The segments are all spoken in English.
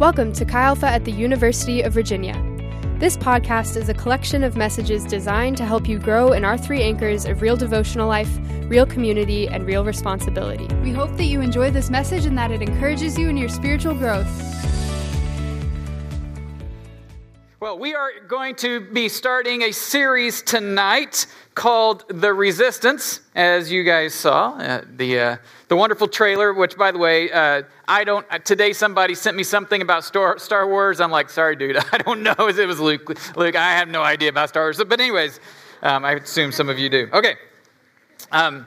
Welcome to Chi Alpha at the University of Virginia. This podcast is a collection of messages designed to help you grow in our three anchors of real devotional life, real community, and real responsibility. We hope that you enjoy this message and that it encourages you in your spiritual growth. Well, we are going to be starting a series tonight called The Resistance, as you guys saw. Uh, the, uh, the wonderful trailer, which, by the way, uh, I don't, uh, today somebody sent me something about Star, Star Wars. I'm like, sorry, dude, I don't know it was Luke. Luke, I have no idea about Star Wars. But, anyways, um, I assume some of you do. Okay. Um,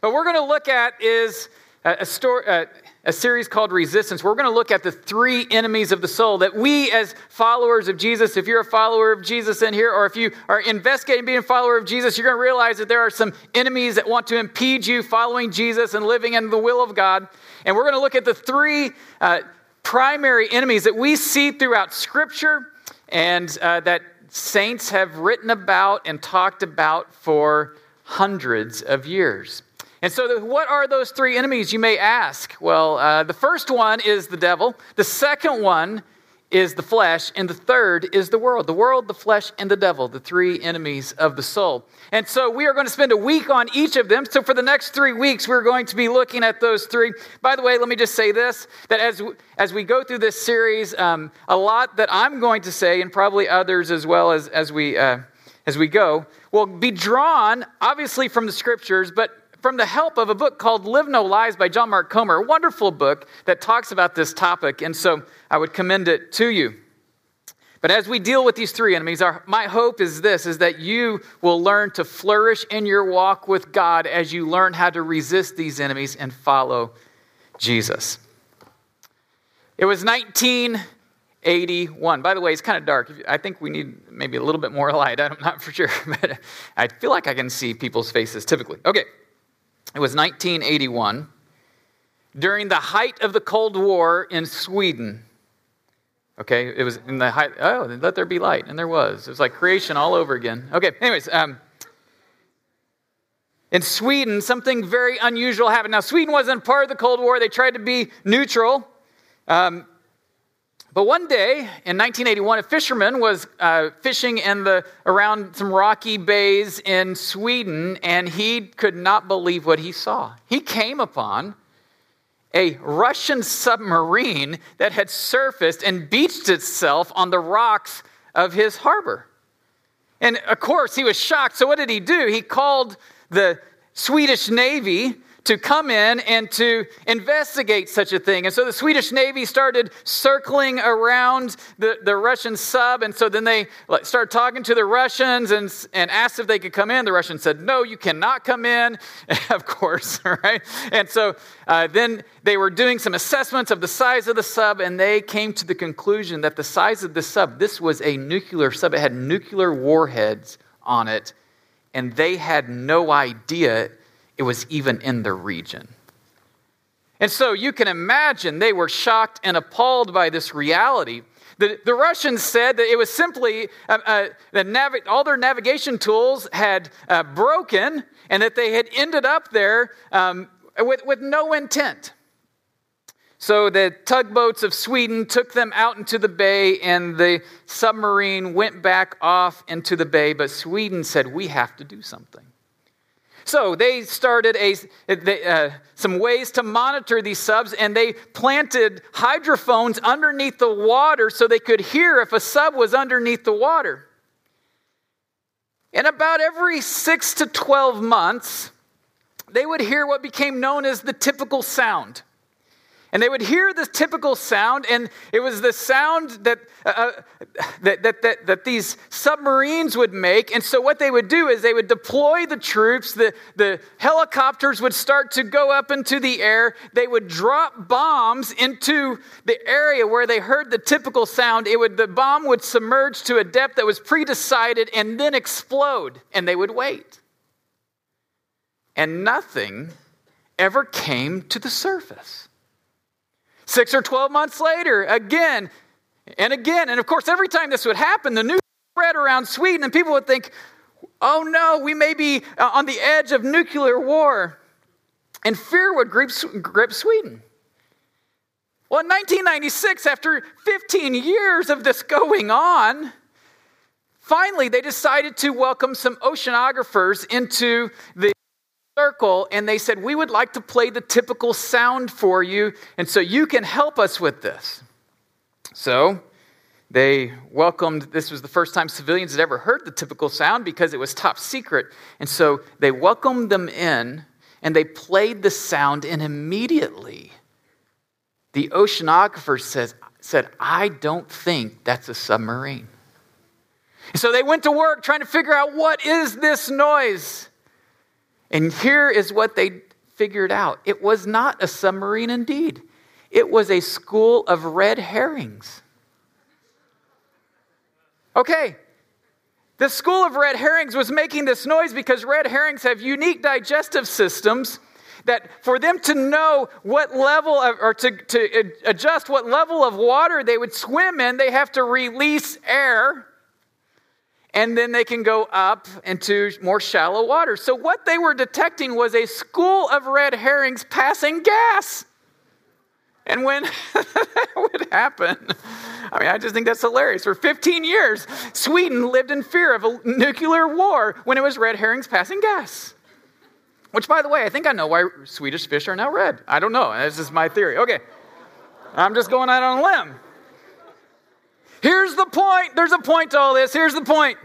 but we're going to look at is a, a story uh, a series called Resistance. We're going to look at the three enemies of the soul that we, as followers of Jesus, if you're a follower of Jesus in here, or if you are investigating being a follower of Jesus, you're going to realize that there are some enemies that want to impede you following Jesus and living in the will of God. And we're going to look at the three uh, primary enemies that we see throughout Scripture and uh, that saints have written about and talked about for hundreds of years. And so, what are those three enemies, you may ask? Well, uh, the first one is the devil, the second one is the flesh, and the third is the world. The world, the flesh, and the devil, the three enemies of the soul. And so, we are going to spend a week on each of them. So, for the next three weeks, we're going to be looking at those three. By the way, let me just say this that as, as we go through this series, um, a lot that I'm going to say, and probably others as well as, as, we, uh, as we go, will be drawn, obviously, from the scriptures, but from the help of a book called Live No Lies by John Mark Comer, a wonderful book that talks about this topic. And so I would commend it to you. But as we deal with these three enemies, our, my hope is this is that you will learn to flourish in your walk with God as you learn how to resist these enemies and follow Jesus. It was 1981. By the way, it's kind of dark. I think we need maybe a little bit more light. I'm not for sure, but I feel like I can see people's faces typically. Okay. It was 1981, during the height of the Cold War in Sweden. Okay, it was in the height, oh, let there be light. And there was. It was like creation all over again. Okay, anyways, um, in Sweden, something very unusual happened. Now, Sweden wasn't part of the Cold War, they tried to be neutral. Um, but one day in 1981, a fisherman was uh, fishing in the, around some rocky bays in Sweden, and he could not believe what he saw. He came upon a Russian submarine that had surfaced and beached itself on the rocks of his harbor. And of course, he was shocked. So, what did he do? He called the Swedish Navy to come in and to investigate such a thing. And so the Swedish Navy started circling around the, the Russian sub. And so then they started talking to the Russians and, and asked if they could come in. The Russians said, No, you cannot come in, of course, right? And so uh, then they were doing some assessments of the size of the sub, and they came to the conclusion that the size of the sub, this was a nuclear sub, it had nuclear warheads on it. And they had no idea it was even in the region. And so you can imagine they were shocked and appalled by this reality. The, the Russians said that it was simply uh, uh, that navi- all their navigation tools had uh, broken and that they had ended up there um, with, with no intent. So the tugboats of Sweden took them out into the bay, and the submarine went back off into the bay. But Sweden said, We have to do something. So they started a, uh, some ways to monitor these subs, and they planted hydrophones underneath the water so they could hear if a sub was underneath the water. And about every six to 12 months, they would hear what became known as the typical sound. And they would hear this typical sound, and it was the sound that, uh, uh, that, that, that, that, these submarines would make. And so, what they would do is they would deploy the troops, the, the helicopters would start to go up into the air. They would drop bombs into the area where they heard the typical sound. It would, the bomb would submerge to a depth that was pre decided and then explode, and they would wait. And nothing ever came to the surface. Six or 12 months later, again and again. And of course, every time this would happen, the news spread around Sweden, and people would think, oh no, we may be uh, on the edge of nuclear war. And fear would grip, grip Sweden. Well, in 1996, after 15 years of this going on, finally they decided to welcome some oceanographers into the circle and they said, We would like to play the typical sound for you, and so you can help us with this. So they welcomed, this was the first time civilians had ever heard the typical sound because it was top secret. And so they welcomed them in and they played the sound, and immediately the oceanographer says, said, I don't think that's a submarine. So they went to work trying to figure out what is this noise? And here is what they figured out. It was not a submarine indeed, it was a school of red herrings. Okay, the school of red herrings was making this noise because red herrings have unique digestive systems that for them to know what level of, or to, to adjust what level of water they would swim in, they have to release air and then they can go up into more shallow water. So, what they were detecting was a school of red herrings passing gas. And when that would happen, I mean, I just think that's hilarious. For 15 years, Sweden lived in fear of a nuclear war when it was red herrings passing gas. Which, by the way, I think I know why Swedish fish are now red. I don't know. This is my theory. Okay. I'm just going out on a limb. Here's the point. There's a point to all this. Here's the point.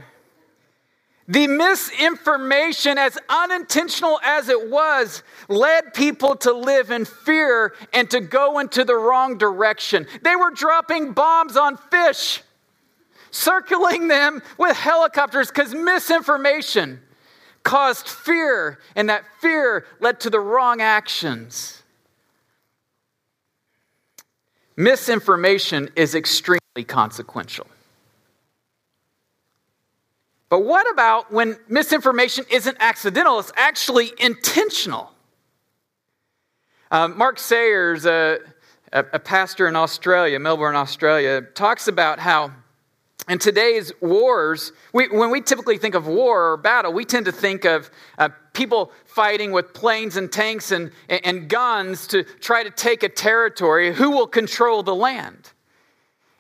The misinformation, as unintentional as it was, led people to live in fear and to go into the wrong direction. They were dropping bombs on fish, circling them with helicopters because misinformation caused fear, and that fear led to the wrong actions. Misinformation is extremely consequential. But what about when misinformation isn't accidental, it's actually intentional? Uh, Mark Sayers, a, a, a pastor in Australia, Melbourne, Australia, talks about how in today's wars, we, when we typically think of war or battle, we tend to think of uh, people fighting with planes and tanks and, and guns to try to take a territory. Who will control the land?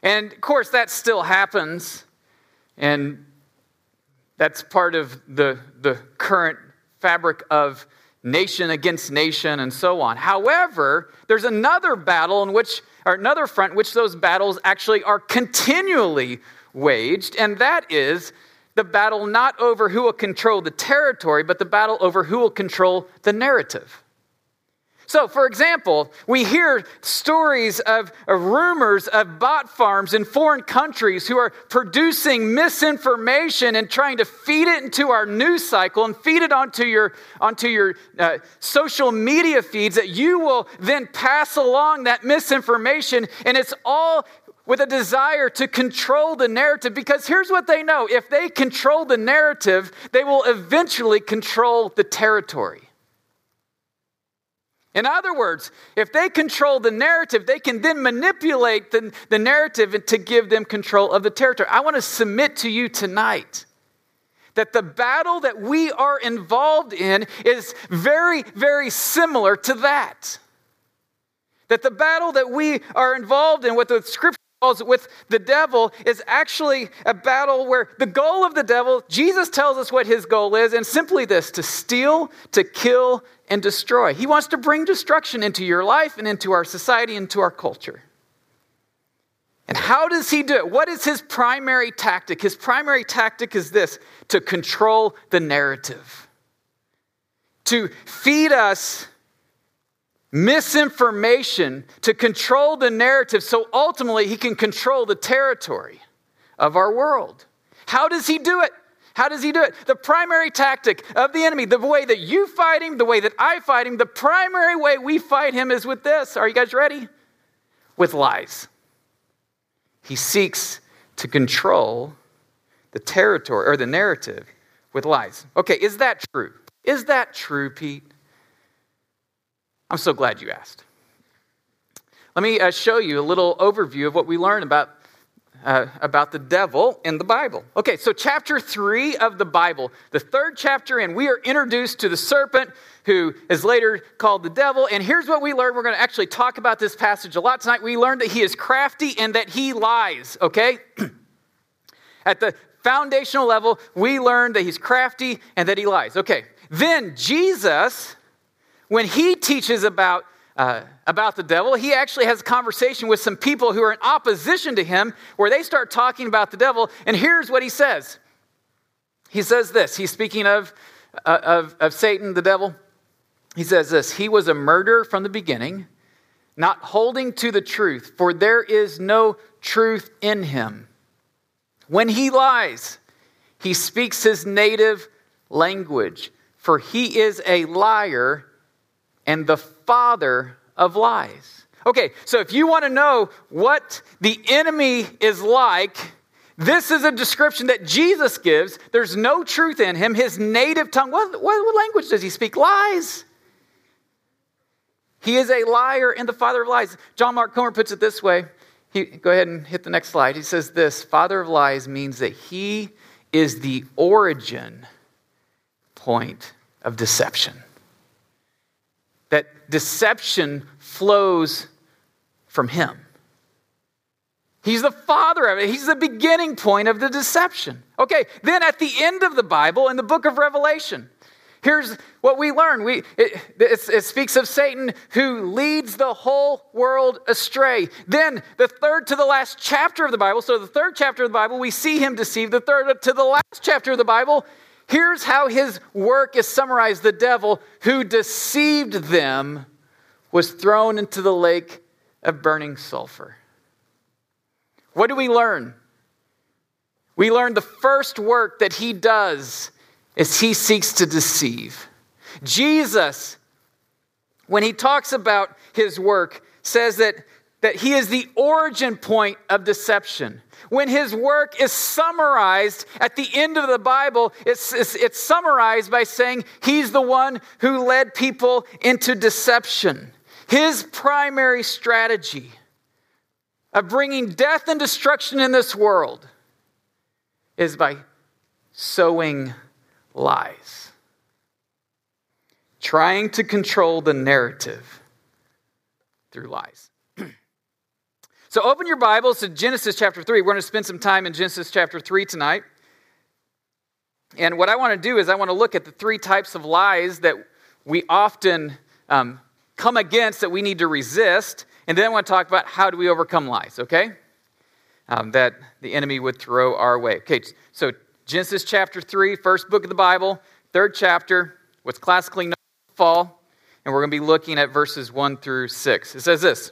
And of course, that still happens. And that's part of the, the current fabric of nation against nation and so on. However, there's another battle in which, or another front, in which those battles actually are continually waged, and that is the battle not over who will control the territory, but the battle over who will control the narrative. So, for example, we hear stories of, of, rumors of bot farms in foreign countries who are producing misinformation and trying to feed it into our news cycle and feed it onto your, onto your uh, social media feeds that you will then pass along that misinformation. And it's all with a desire to control the narrative because here's what they know if they control the narrative, they will eventually control the territory. In other words, if they control the narrative, they can then manipulate the, the narrative to give them control of the territory. I want to submit to you tonight that the battle that we are involved in is very, very similar to that. That the battle that we are involved in, what the scripture with the devil is actually a battle where the goal of the devil, Jesus tells us what his goal is, and simply this to steal, to kill, and destroy. He wants to bring destruction into your life and into our society, into our culture. And how does he do it? What is his primary tactic? His primary tactic is this to control the narrative, to feed us misinformation to control the narrative so ultimately he can control the territory of our world. How does he do it? How does he do it? The primary tactic of the enemy, the way that you fight him, the way that I fight him, the primary way we fight him is with this. Are you guys ready? With lies. He seeks to control the territory or the narrative with lies. Okay, is that true? Is that true, Pete? I'm so glad you asked. Let me uh, show you a little overview of what we learn about uh, about the devil in the Bible. Okay, so chapter three of the Bible, the third chapter, and we are introduced to the serpent who is later called the devil. And here's what we learned. We're going to actually talk about this passage a lot tonight. We learned that he is crafty and that he lies, okay? At the foundational level, we learned that he's crafty and that he lies. Okay, then Jesus, when he teaches about uh, about the devil. He actually has a conversation with some people who are in opposition to him where they start talking about the devil. And here's what he says He says this. He's speaking of, uh, of, of Satan, the devil. He says this He was a murderer from the beginning, not holding to the truth, for there is no truth in him. When he lies, he speaks his native language, for he is a liar and the father of lies. Okay, so if you want to know what the enemy is like, this is a description that Jesus gives. There's no truth in him. His native tongue, what, what, language does he speak? Lies. He is a liar and the father of lies. John Mark Comer puts it this way. He, go ahead and hit the next slide. He says this Father of lies means that he is the origin point of deception deception flows from him. He's the father of it. He's the beginning point of the deception. Okay, then at the end of the Bible, in the book of Revelation, here's what we learn. We, it, it, it, speaks of Satan who leads the whole world astray. Then, the third to the last chapter of the Bible, so the third chapter of the Bible, we see him deceive. The third to the last chapter of the Bible, Here's how his work is summarized the devil who deceived them was thrown into the lake of burning sulfur. What do we learn? We learn the first work that he does is he seeks to deceive. Jesus, when he talks about his work, says that, that he is the origin point of deception when his work is summarized at the end of the Bible, it's, it's, it's, summarized by saying he's the one who led people into deception. His primary strategy of bringing death and destruction in this world is by sowing lies, trying to control the narrative through lies. So open your Bibles to Genesis chapter 3. We're going to spend some time in Genesis chapter 3 tonight. And what I want to do is I want to look at the three types of lies that we often um, come against that we need to resist. And then I want to talk about how do we overcome lies, okay? Um, that the enemy would throw our way. Okay, so Genesis chapter 3, first book of the Bible, third chapter, what's classically known as fall. And we're going to be looking at verses 1 through 6. It says this.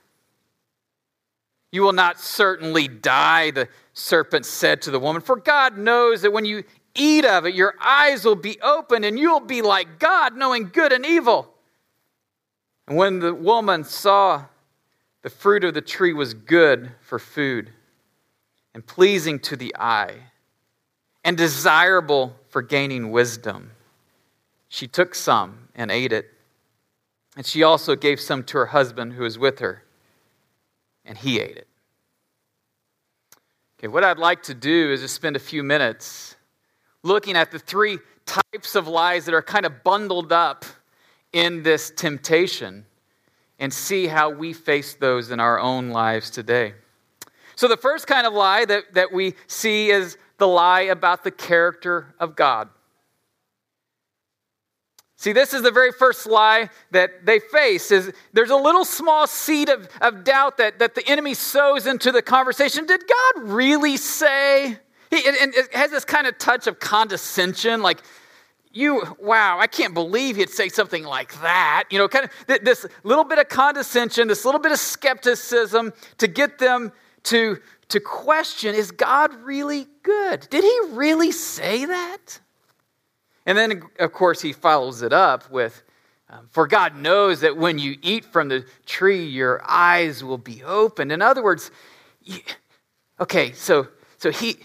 You will not certainly die, the serpent said to the woman, for God knows that when you eat of it, your eyes will be opened and you'll be like God, knowing good and evil. And when the woman saw the fruit of the tree was good for food and pleasing to the eye and desirable for gaining wisdom, she took some and ate it. And she also gave some to her husband who was with her and he ate it. Okay, what I'd like to do is just spend a few minutes looking at the three types of lies that are kind of bundled up in this temptation and see how we face those in our own lives today. So, the first kind of lie that, that we see is the lie about the character of God. See, this is the very first lie that they face is there's a little small seed of, of doubt that, that the enemy sows into the conversation. Did God really say? He, and it has this kind of touch of condescension, like, you, wow, I can't believe he'd say something like that. You know, kind of this little bit of condescension, this little bit of skepticism to get them to, to question is God really good? Did he really say that? And then, of course, he follows it up with, um, For God knows that when you eat from the tree, your eyes will be opened. In other words, okay, so, so he,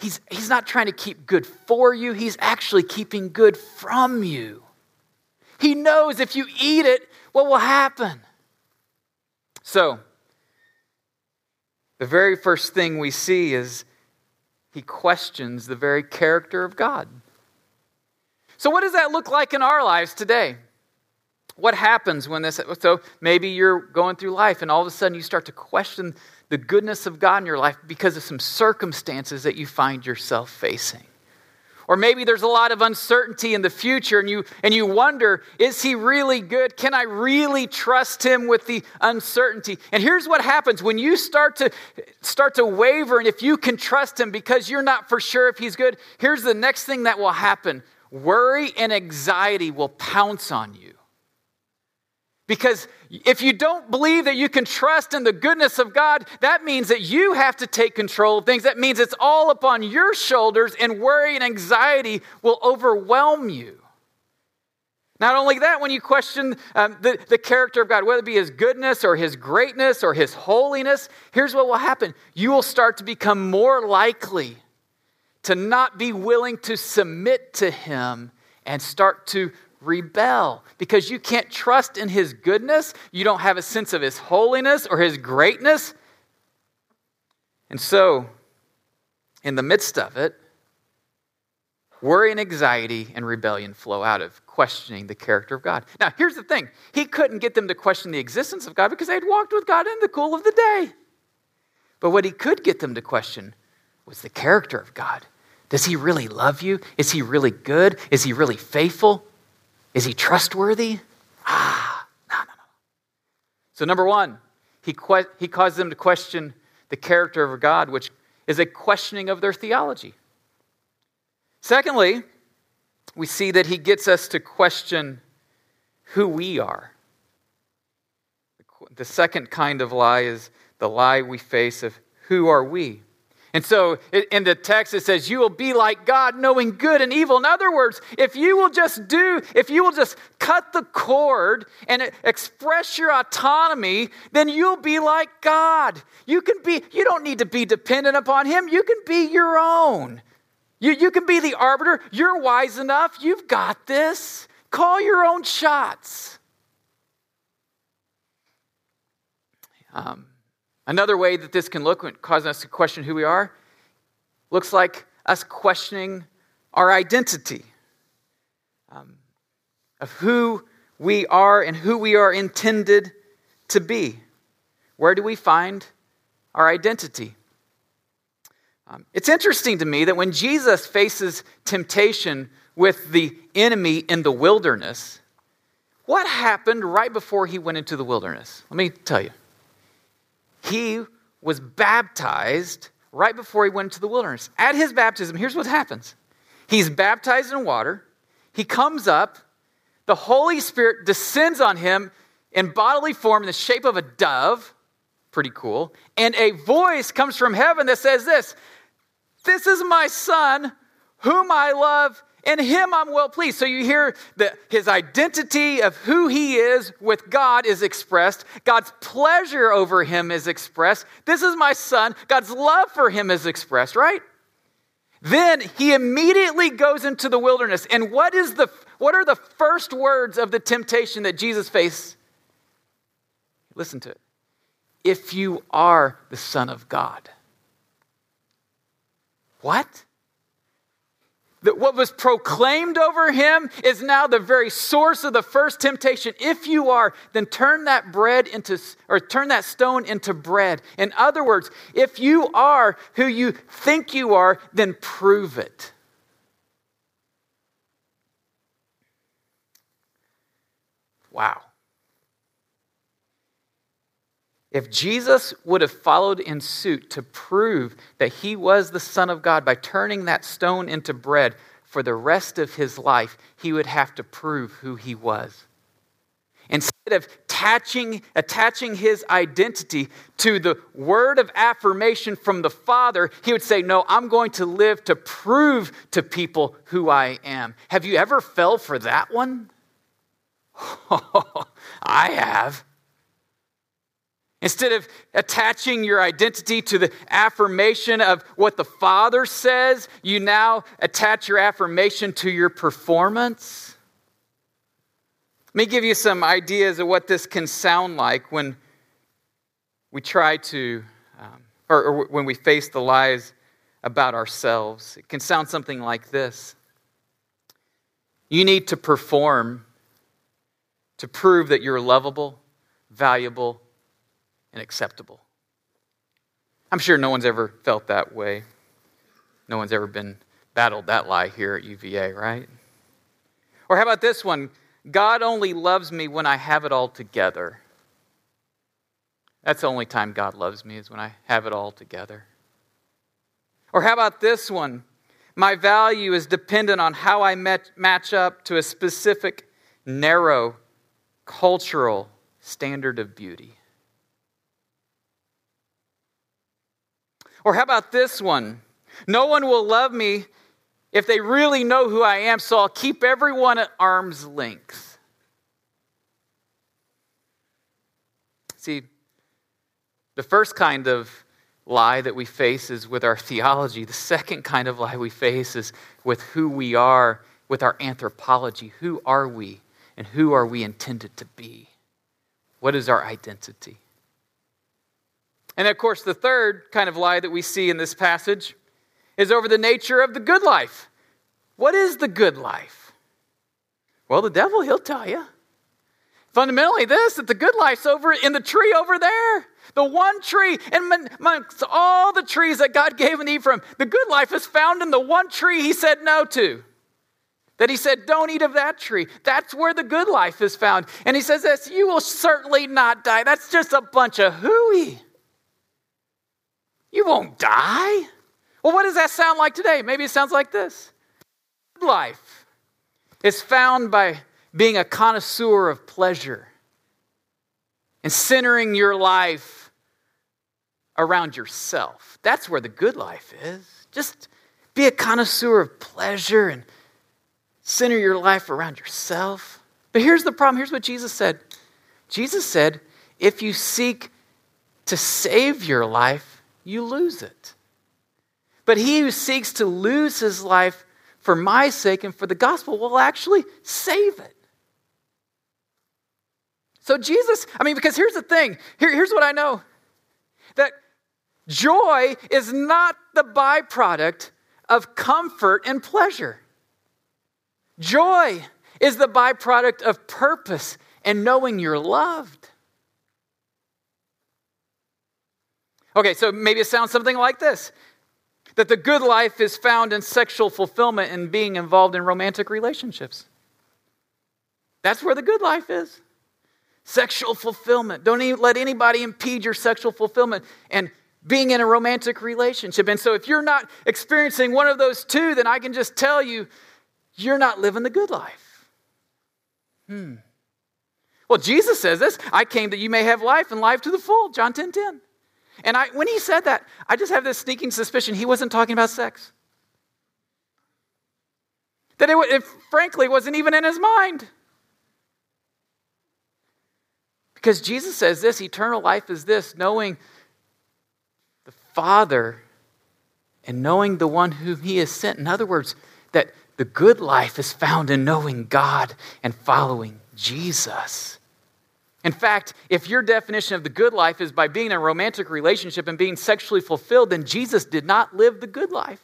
he's, he's not trying to keep good for you, he's actually keeping good from you. He knows if you eat it, what will happen? So, the very first thing we see is he questions the very character of God. So, what does that look like in our lives today? What happens when this? So, maybe you're going through life and all of a sudden you start to question the goodness of God in your life because of some circumstances that you find yourself facing. Or maybe there's a lot of uncertainty in the future and you, and you wonder, is he really good? Can I really trust him with the uncertainty? And here's what happens when you start to start to waver and if you can trust him because you're not for sure if he's good, here's the next thing that will happen. Worry and anxiety will pounce on you. Because if you don't believe that you can trust in the goodness of God, that means that you have to take control of things. That means it's all upon your shoulders, and worry and anxiety will overwhelm you. Not only that, when you question um, the, the character of God, whether it be His goodness or His greatness or His holiness, here's what will happen you will start to become more likely to not be willing to submit to Him and start to rebel because you can't trust in his goodness. You don't have a sense of his holiness or his greatness. And so, in the midst of it, worry and anxiety and rebellion flow out of questioning the character of God. Now, here's the thing he couldn't get them to question the existence of God because they had walked with God in the cool of the day. But what he could get them to question was the character of God. Does he really love you? Is he really good? Is he really faithful? Is he trustworthy? Ah, no, no, no. So, number one, he, que- he caused them to question the character of God, which is a questioning of their theology. Secondly, we see that he gets us to question who we are. The second kind of lie is the lie we face of who are we? And so in the text, it says, You will be like God, knowing good and evil. In other words, if you will just do, if you will just cut the cord and express your autonomy, then you'll be like God. You can be, you don't need to be dependent upon Him, you can be your own. You, you can be the arbiter. You're wise enough. You've got this. Call your own shots. Um, Another way that this can look, causing us to question who we are, looks like us questioning our identity um, of who we are and who we are intended to be. Where do we find our identity? Um, it's interesting to me that when Jesus faces temptation with the enemy in the wilderness, what happened right before he went into the wilderness? Let me tell you he was baptized right before he went into the wilderness. At his baptism, here's what happens he's baptized in water, he comes up, the Holy Spirit descends on him in bodily form in the shape of a dove. Pretty cool. And a voice comes from heaven that says this This is my son, whom I love in him I'm well pleased. So you hear that his identity of who he is with God is expressed. God's pleasure over him is expressed. This is my son. God's love for him is expressed, right? Then he immediately goes into the wilderness. And what is the what are the first words of the temptation that Jesus faced? Listen to it. If you are the son of God. What? That what was proclaimed over him is now the very source of the first temptation. If you are, then turn that bread into, or turn that stone into bread. In other words, if you are who you think you are, then prove it. Wow. If Jesus would have followed in suit to prove that he was the Son of God by turning that stone into bread for the rest of his life, he would have to prove who he was. Instead of attaching, attaching his identity to the word of affirmation from the Father, he would say, No, I'm going to live to prove to people who I am. Have you ever fell for that one? I have. Instead of attaching your identity to the affirmation of what the Father says, you now attach your affirmation to your performance. Let me give you some ideas of what this can sound like when we try to, um, or, or when we face the lies about ourselves. It can sound something like this You need to perform to prove that you're lovable, valuable, and acceptable. I'm sure no one's ever felt that way. No one's ever been battled that lie here at UVA, right? Or how about this one? God only loves me when I have it all together. That's the only time God loves me, is when I have it all together. Or how about this one? My value is dependent on how I match up to a specific, narrow, cultural standard of beauty. Or how about this one? No one will love me if they really know who I am, so I'll keep everyone at arm's length. See, the first kind of lie that we face is with our theology. The second kind of lie we face is with who we are, with our anthropology. Who are we, and who are we intended to be? What is our identity? And of course, the third kind of lie that we see in this passage is over the nature of the good life. What is the good life? Well, the devil, he'll tell you. Fundamentally, this that the good life's over in the tree over there. The one tree, and amongst all the trees that God gave in Ephraim, the good life is found in the one tree he said no to. That he said, Don't eat of that tree. That's where the good life is found. And he says this, You will certainly not die. That's just a bunch of hooey. You won't die. Well, what does that sound like today? Maybe it sounds like this Life is found by being a connoisseur of pleasure and centering your life around yourself. That's where the good life is. Just be a connoisseur of pleasure and center your life around yourself. But here's the problem here's what Jesus said Jesus said, if you seek to save your life, you lose it. But he who seeks to lose his life for my sake and for the gospel will actually save it. So, Jesus, I mean, because here's the thing Here, here's what I know that joy is not the byproduct of comfort and pleasure. Joy is the byproduct of purpose and knowing you're loved. Okay, so maybe it sounds something like this that the good life is found in sexual fulfillment and being involved in romantic relationships. That's where the good life is. Sexual fulfillment. Don't even let anybody impede your sexual fulfillment and being in a romantic relationship. And so if you're not experiencing one of those two, then I can just tell you, you're not living the good life. Hmm. Well, Jesus says this I came that you may have life and life to the full, John 10 10. And I, when he said that, I just have this sneaking suspicion he wasn't talking about sex. That it, it frankly wasn't even in his mind. Because Jesus says this eternal life is this knowing the Father and knowing the one whom he has sent. In other words, that the good life is found in knowing God and following Jesus. In fact, if your definition of the good life is by being in a romantic relationship and being sexually fulfilled, then Jesus did not live the good life.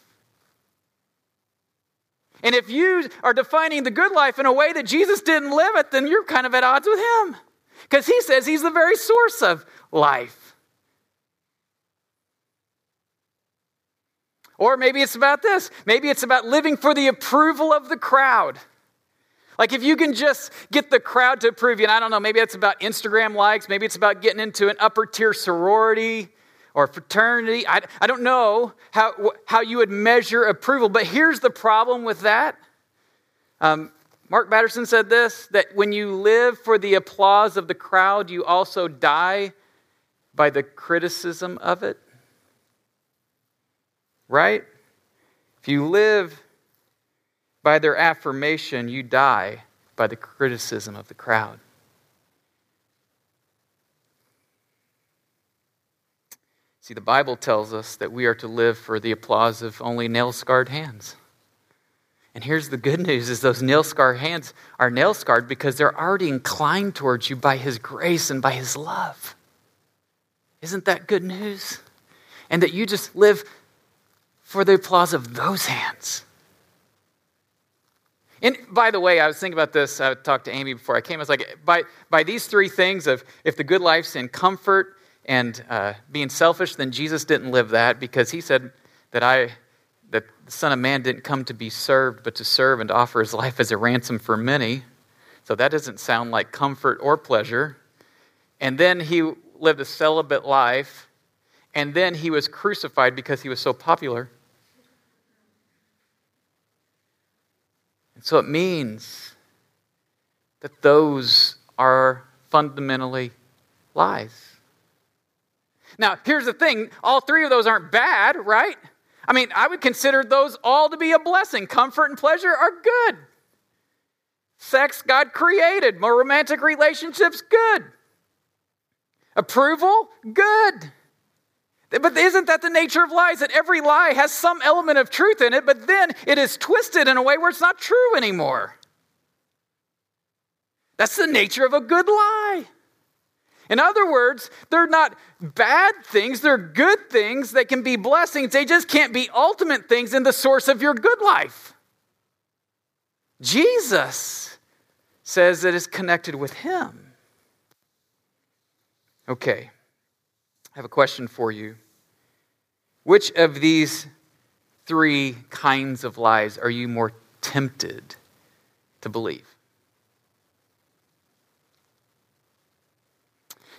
And if you are defining the good life in a way that Jesus didn't live it, then you're kind of at odds with him. Because he says he's the very source of life. Or maybe it's about this. Maybe it's about living for the approval of the crowd. Like if you can just get the crowd to approve you, and I don't know, maybe it's about Instagram likes, maybe it's about getting into an upper tier sorority or fraternity. I, I don't know how, how you would measure approval, but here's the problem with that. Um, Mark Batterson said this that when you live for the applause of the crowd, you also die by the criticism of it. Right? If you live by their affirmation, you die by the criticism of the crowd. See, the Bible tells us that we are to live for the applause of only nail scarred hands. And here's the good news is those nail scarred hands are nail scarred because they're already inclined towards you by his grace and by his love. Isn't that good news? And that you just live for the applause of those hands. And by the way, I was thinking about this. I talked to Amy before I came. I was like, by, by these three things of if the good life's in comfort, and uh, being selfish, then Jesus didn't live that because he said that I that the Son of Man didn't come to be served, but to serve and to offer his life as a ransom for many. So that doesn't sound like comfort or pleasure. And then he lived a celibate life, and then he was crucified because he was so popular. And so it means that those are fundamentally lies. Now, here's the thing all three of those aren't bad, right? I mean, I would consider those all to be a blessing. Comfort and pleasure are good. Sex, God created. More romantic relationships, good. Approval, good. But isn't that the nature of lies? That every lie has some element of truth in it, but then it is twisted in a way where it's not true anymore. That's the nature of a good lie. In other words, they're not bad things, they're good things that can be blessings. They just can't be ultimate things in the source of your good life. Jesus says that it's connected with Him. Okay, I have a question for you. Which of these three kinds of lies are you more tempted to believe?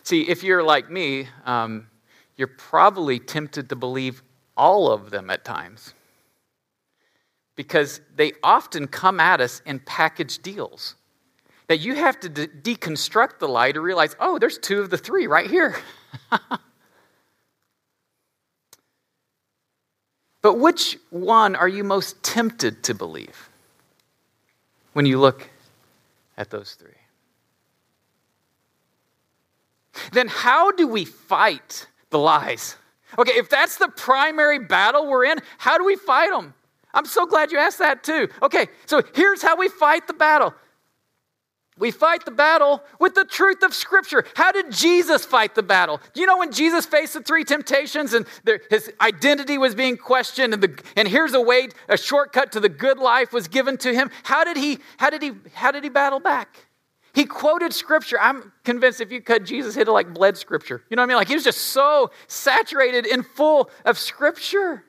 See, if you're like me, um, you're probably tempted to believe all of them at times because they often come at us in package deals. That you have to de- deconstruct the lie to realize, oh, there's two of the three right here. but which one are you most tempted to believe when you look at those three? then how do we fight the lies? Okay, if that's the primary battle we're in, how do we fight them? I'm so glad you asked that too. Okay, so here's how we fight the battle. We fight the battle with the truth of Scripture. How did Jesus fight the battle? You know when Jesus faced the three temptations and there, his identity was being questioned, and, the, and here's a way, a shortcut to the good life was given to him? How did he? How did he? How did he battle back? He quoted scripture. I'm convinced if you cut Jesus, he'd have like bled scripture. You know what I mean? Like he was just so saturated and full of scripture.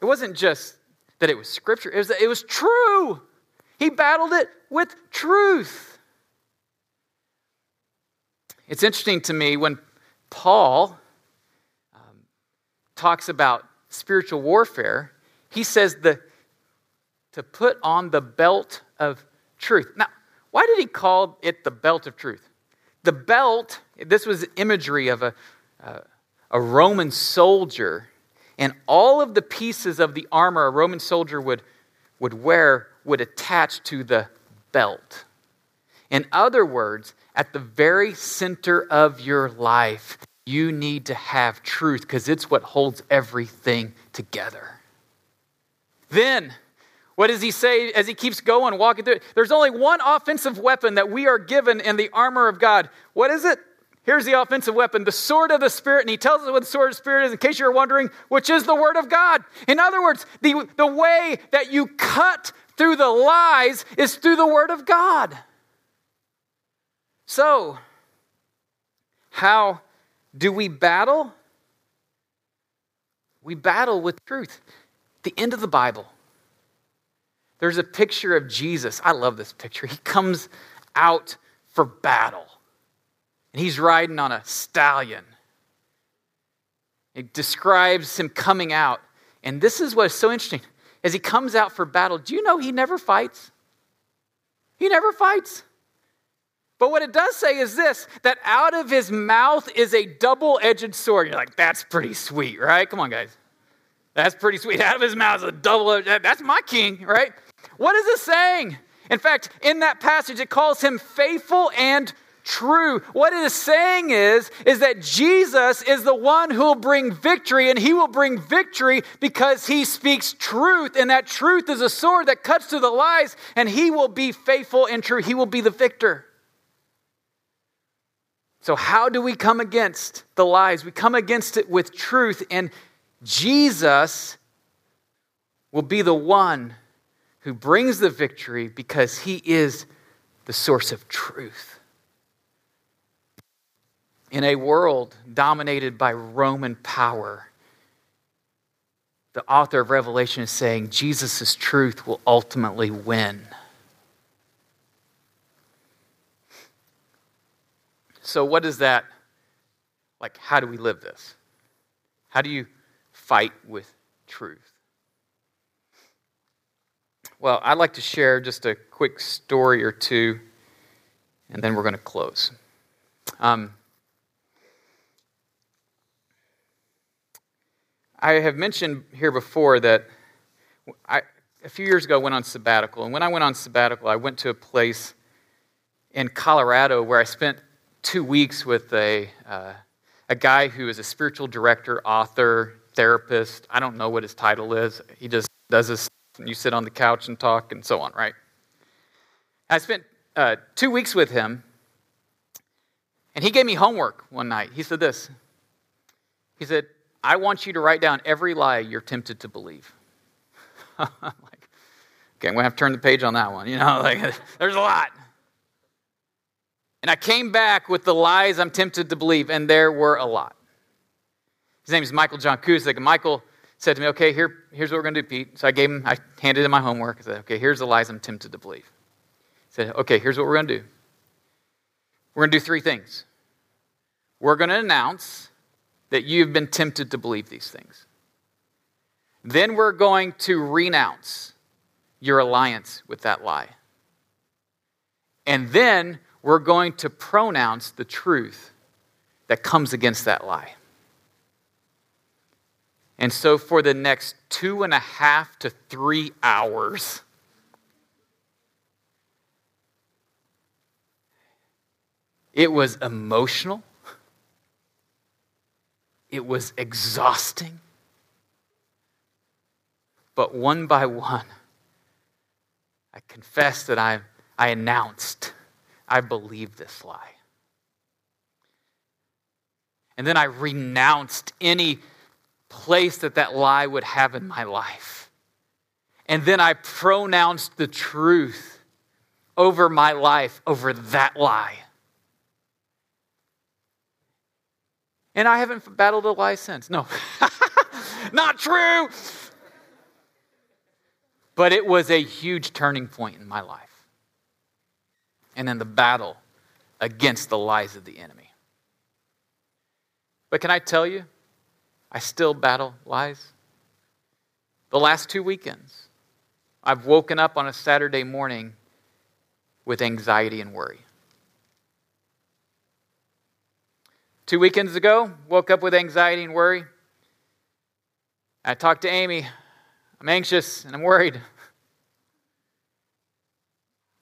It wasn't just that it was scripture, it was, it was true. He battled it with truth. It's interesting to me when Paul um, talks about spiritual warfare, he says the, to put on the belt of truth. Now, why did he call it the belt of truth? The belt, this was imagery of a, uh, a Roman soldier, and all of the pieces of the armor a Roman soldier would, would wear would attach to the belt. In other words, at the very center of your life, you need to have truth because it's what holds everything together. Then, what does he say as he keeps going, walking through? There's only one offensive weapon that we are given in the armor of God. What is it? Here's the offensive weapon, the sword of the Spirit. And he tells us what the sword of the Spirit is, in case you're wondering, which is the Word of God. In other words, the, the way that you cut through the lies is through the Word of God. So, how do we battle? We battle with truth. The end of the Bible there's a picture of Jesus. I love this picture. He comes out for battle, and he's riding on a stallion. It describes him coming out. And this is what's so interesting. As he comes out for battle, do you know he never fights? He never fights. But what it does say is this that out of his mouth is a double edged sword. You're like, that's pretty sweet, right? Come on, guys. That's pretty sweet. Out of his mouth is a double edged, that's my king, right? What is it saying? In fact, in that passage, it calls him faithful and true. What it is saying is, is that Jesus is the one who will bring victory, and he will bring victory because he speaks truth, and that truth is a sword that cuts through the lies, and he will be faithful and true. He will be the victor. So, how do we come against the lies? We come against it with truth, and Jesus will be the one who brings the victory because he is the source of truth. In a world dominated by Roman power, the author of Revelation is saying Jesus' truth will ultimately win. So, what is that? Like, how do we live this? How do you fight with truth? Well, I'd like to share just a quick story or two, and then we're going to close. Um, I have mentioned here before that I, a few years ago, I went on sabbatical. And when I went on sabbatical, I went to a place in Colorado where I spent two weeks with a, uh, a guy who is a spiritual director, author, therapist. I don't know what his title is. He just does this, and you sit on the couch and talk and so on, right? I spent uh, two weeks with him, and he gave me homework one night. He said this He said, I want you to write down every lie you're tempted to believe. I'm like, okay, I'm to have to turn the page on that one. You know, like, there's a lot. And I came back with the lies I'm tempted to believe, and there were a lot. His name is Michael John Cusick, and Michael said to me, Okay, here, here's what we're to do, Pete. So I gave him, I handed him my homework. I said, Okay, here's the lies I'm tempted to believe. He said, Okay, here's what we're to do. We're to do three things. We're to announce that you've been tempted to believe these things. Then we're going to renounce your alliance with that lie. And then we're going to pronounce the truth that comes against that lie. And so, for the next two and a half to three hours, it was emotional, it was exhausting. But one by one, I confessed that I, I announced I believed this lie. And then I renounced any place that that lie would have in my life. And then I pronounced the truth over my life, over that lie. And I haven't battled a lie since. No, not true. But it was a huge turning point in my life and in the battle against the lies of the enemy. But can I tell you, I still battle lies. The last two weekends, I've woken up on a Saturday morning with anxiety and worry. Two weekends ago, woke up with anxiety and worry. I talked to Amy. I'm anxious and I'm worried.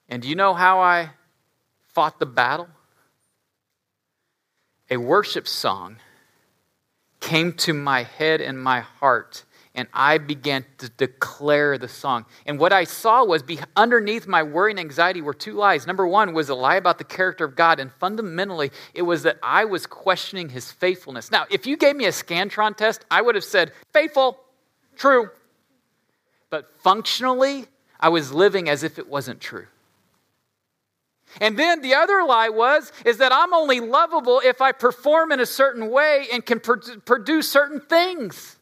And do you know how I fought the battle? A worship song came to my head and my heart, and I began to declare the song. And what I saw was be, underneath my worry and anxiety were two lies. Number one was a lie about the character of God, and fundamentally, it was that I was questioning his faithfulness. Now, if you gave me a Scantron test, I would have said, faithful, true. But functionally, I was living as if it wasn't true. And then the other lie was is that I'm only lovable if I perform in a certain way and can produce certain things.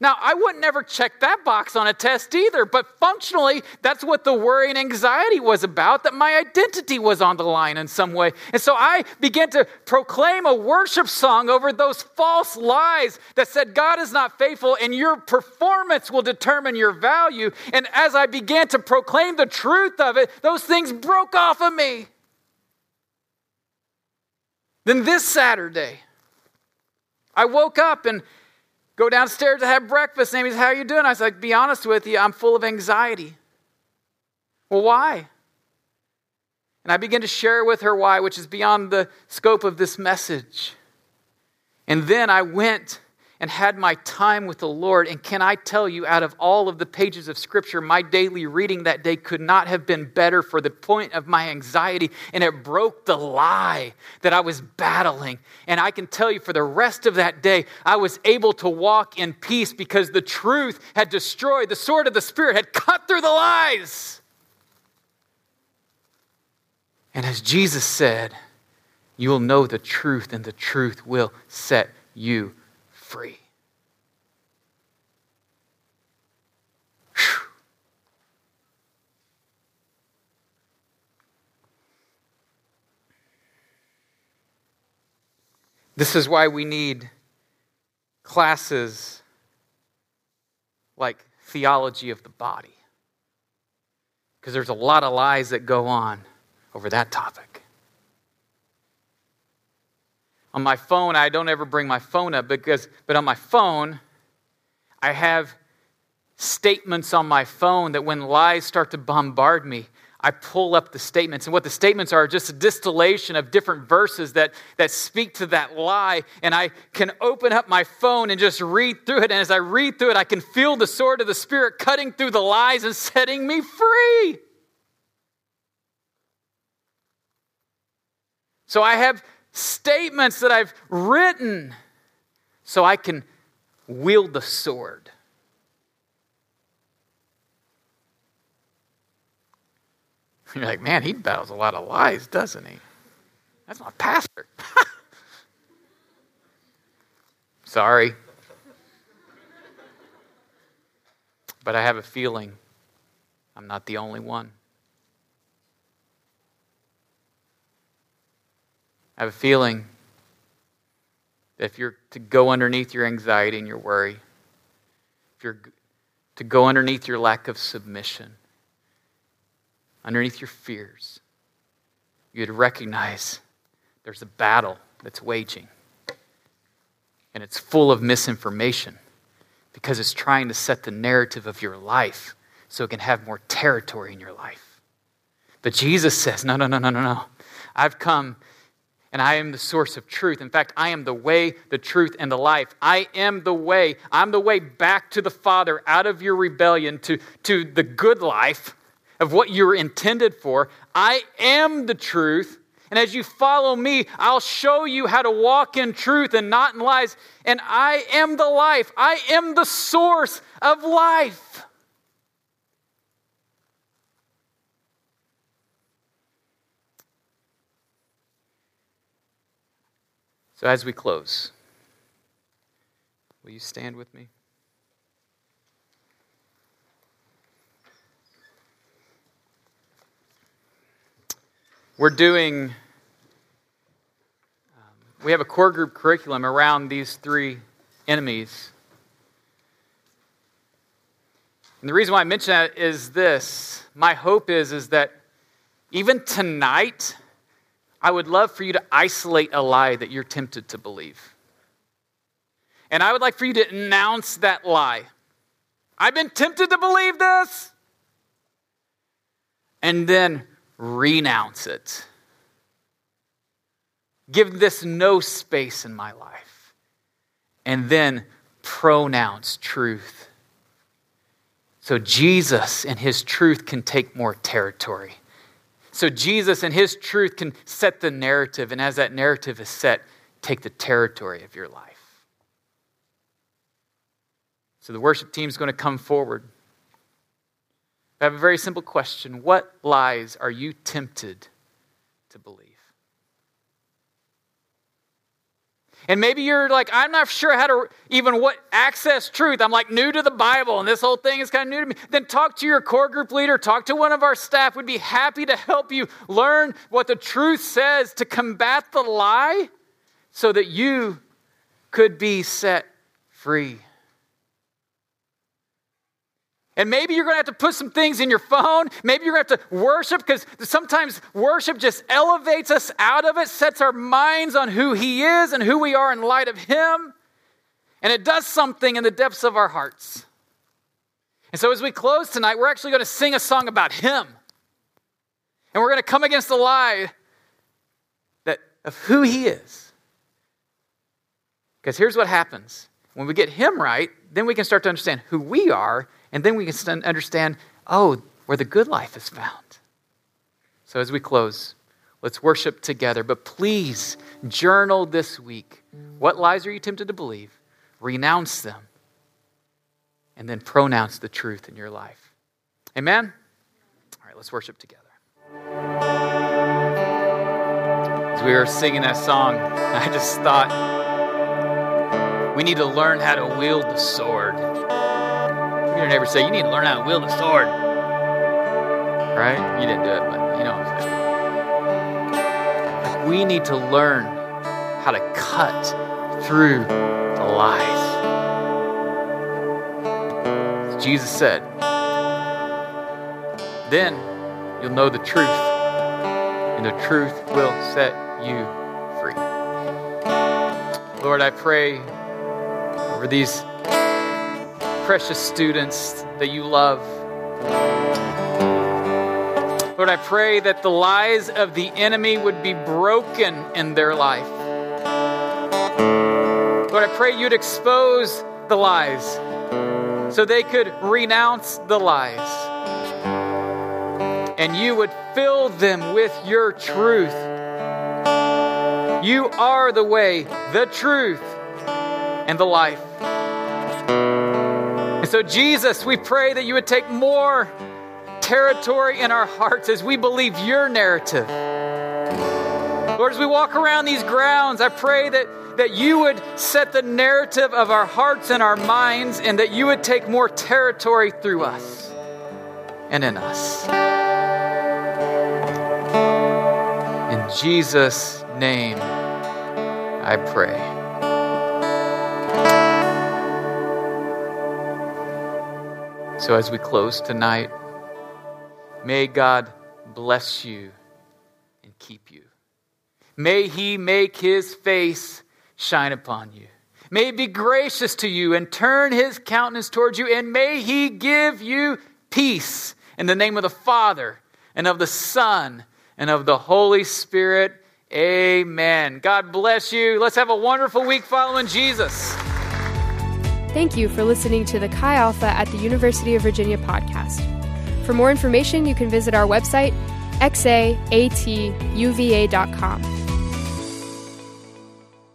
Now, I would never check that box on a test either, but functionally, that's what the worry and anxiety was about, that my identity was on the line in some way. And so I began to proclaim a worship song over those false lies that said God is not faithful and your performance will determine your value. And as I began to proclaim the truth of it, those things broke off of me. Then this Saturday, I woke up and Go downstairs to have breakfast. And Amy's, how are you doing? I was like, be honest with you, I'm full of anxiety. Well, why? And I began to share with her why, which is beyond the scope of this message. And then I went and had my time with the Lord. And can I tell you, out of all of the pages of Scripture, my daily reading that day could not have been better for the point of my anxiety. And it broke the lie that I was battling. And I can tell you, for the rest of that day, I was able to walk in peace because the truth had destroyed, the sword of the Spirit had cut through the lies. And as Jesus said, you will know the truth, and the truth will set you free. This is why we need classes like theology of the body. Because there's a lot of lies that go on over that topic on my phone, I don't ever bring my phone up because, but on my phone, I have statements on my phone that when lies start to bombard me, I pull up the statements. And what the statements are just a distillation of different verses that, that speak to that lie. And I can open up my phone and just read through it. And as I read through it, I can feel the sword of the Spirit cutting through the lies and setting me free. So I have statements that I've written so I can wield the sword. You're like, man, he battles a lot of lies, doesn't he? That's my pastor. Sorry. But I have a feeling I'm not the only one. I have a feeling that if you're to go underneath your anxiety and your worry, if you're to go underneath your lack of submission, underneath your fears, you'd recognize there's a battle that's waging. And it's full of misinformation because it's trying to set the narrative of your life so it can have more territory in your life. But Jesus says, no, no, no, no, no, no. I've come and I am the source of truth. In fact, I am the way, the truth, and the life. I am the way. I'm the way back to the Father out of your rebellion to, to the good life of what you were intended for. I am the truth. And as you follow me, I'll show you how to walk in truth and not in lies. And I am the life. I am the source of life. So, as we close, will you stand with me? We're doing, um, we have a core group curriculum around these three enemies. And the reason why I mention that is this my hope is, is that even tonight, I would love for you to isolate a lie that you're tempted to believe. And I would like for you to announce that lie. I've been tempted to believe this. And then renounce it. Give this no space in my life. And then pronounce truth. So Jesus and his truth can take more territory. So Jesus and his truth can set the narrative, and as that narrative is set, take the territory of your life. So the worship team is going to come forward. I have a very simple question What lies are you tempted to believe? And maybe you're like, I'm not sure how to even what access truth. I'm like new to the Bible and this whole thing is kind of new to me. Then talk to your core group leader, talk to one of our staff. We'd be happy to help you learn what the truth says to combat the lie so that you could be set free. And maybe you're going to have to put some things in your phone. Maybe you're going to have to worship because sometimes worship just elevates us out of it, sets our minds on who He is and who we are in light of Him. And it does something in the depths of our hearts. And so as we close tonight, we're actually going to sing a song about Him. And we're going to come against the lie that, of who He is. Because here's what happens when we get Him right, then we can start to understand who we are and then we can understand, oh, where the good life is found. So as we close, let's worship together. But please journal this week. What lies are you tempted to believe? Renounce them. And then pronounce the truth in your life. Amen? All right, let's worship together. As we were singing that song, I just thought we need to learn how to wield the sword your neighbor say, You need to learn how to wield the sword. Right? You didn't do it, but you know what I'm saying. We need to learn how to cut through the lies. Jesus said, then you'll know the truth, and the truth will set you free. Lord, I pray over these precious students that you love. Lord, I pray that the lies of the enemy would be broken in their life. Lord, I pray you'd expose the lies so they could renounce the lies. And you would fill them with your truth. You are the way, the truth, and the life. And so, Jesus, we pray that you would take more territory in our hearts as we believe your narrative. Lord, as we walk around these grounds, I pray that, that you would set the narrative of our hearts and our minds, and that you would take more territory through us and in us. In Jesus' name, I pray. So, as we close tonight, may God bless you and keep you. May He make His face shine upon you. May He be gracious to you and turn His countenance towards you, and may He give you peace in the name of the Father and of the Son and of the Holy Spirit. Amen. God bless you. Let's have a wonderful week following Jesus. Thank you for listening to the Chi Alpha at the University of Virginia podcast. For more information, you can visit our website, xaatuva.com.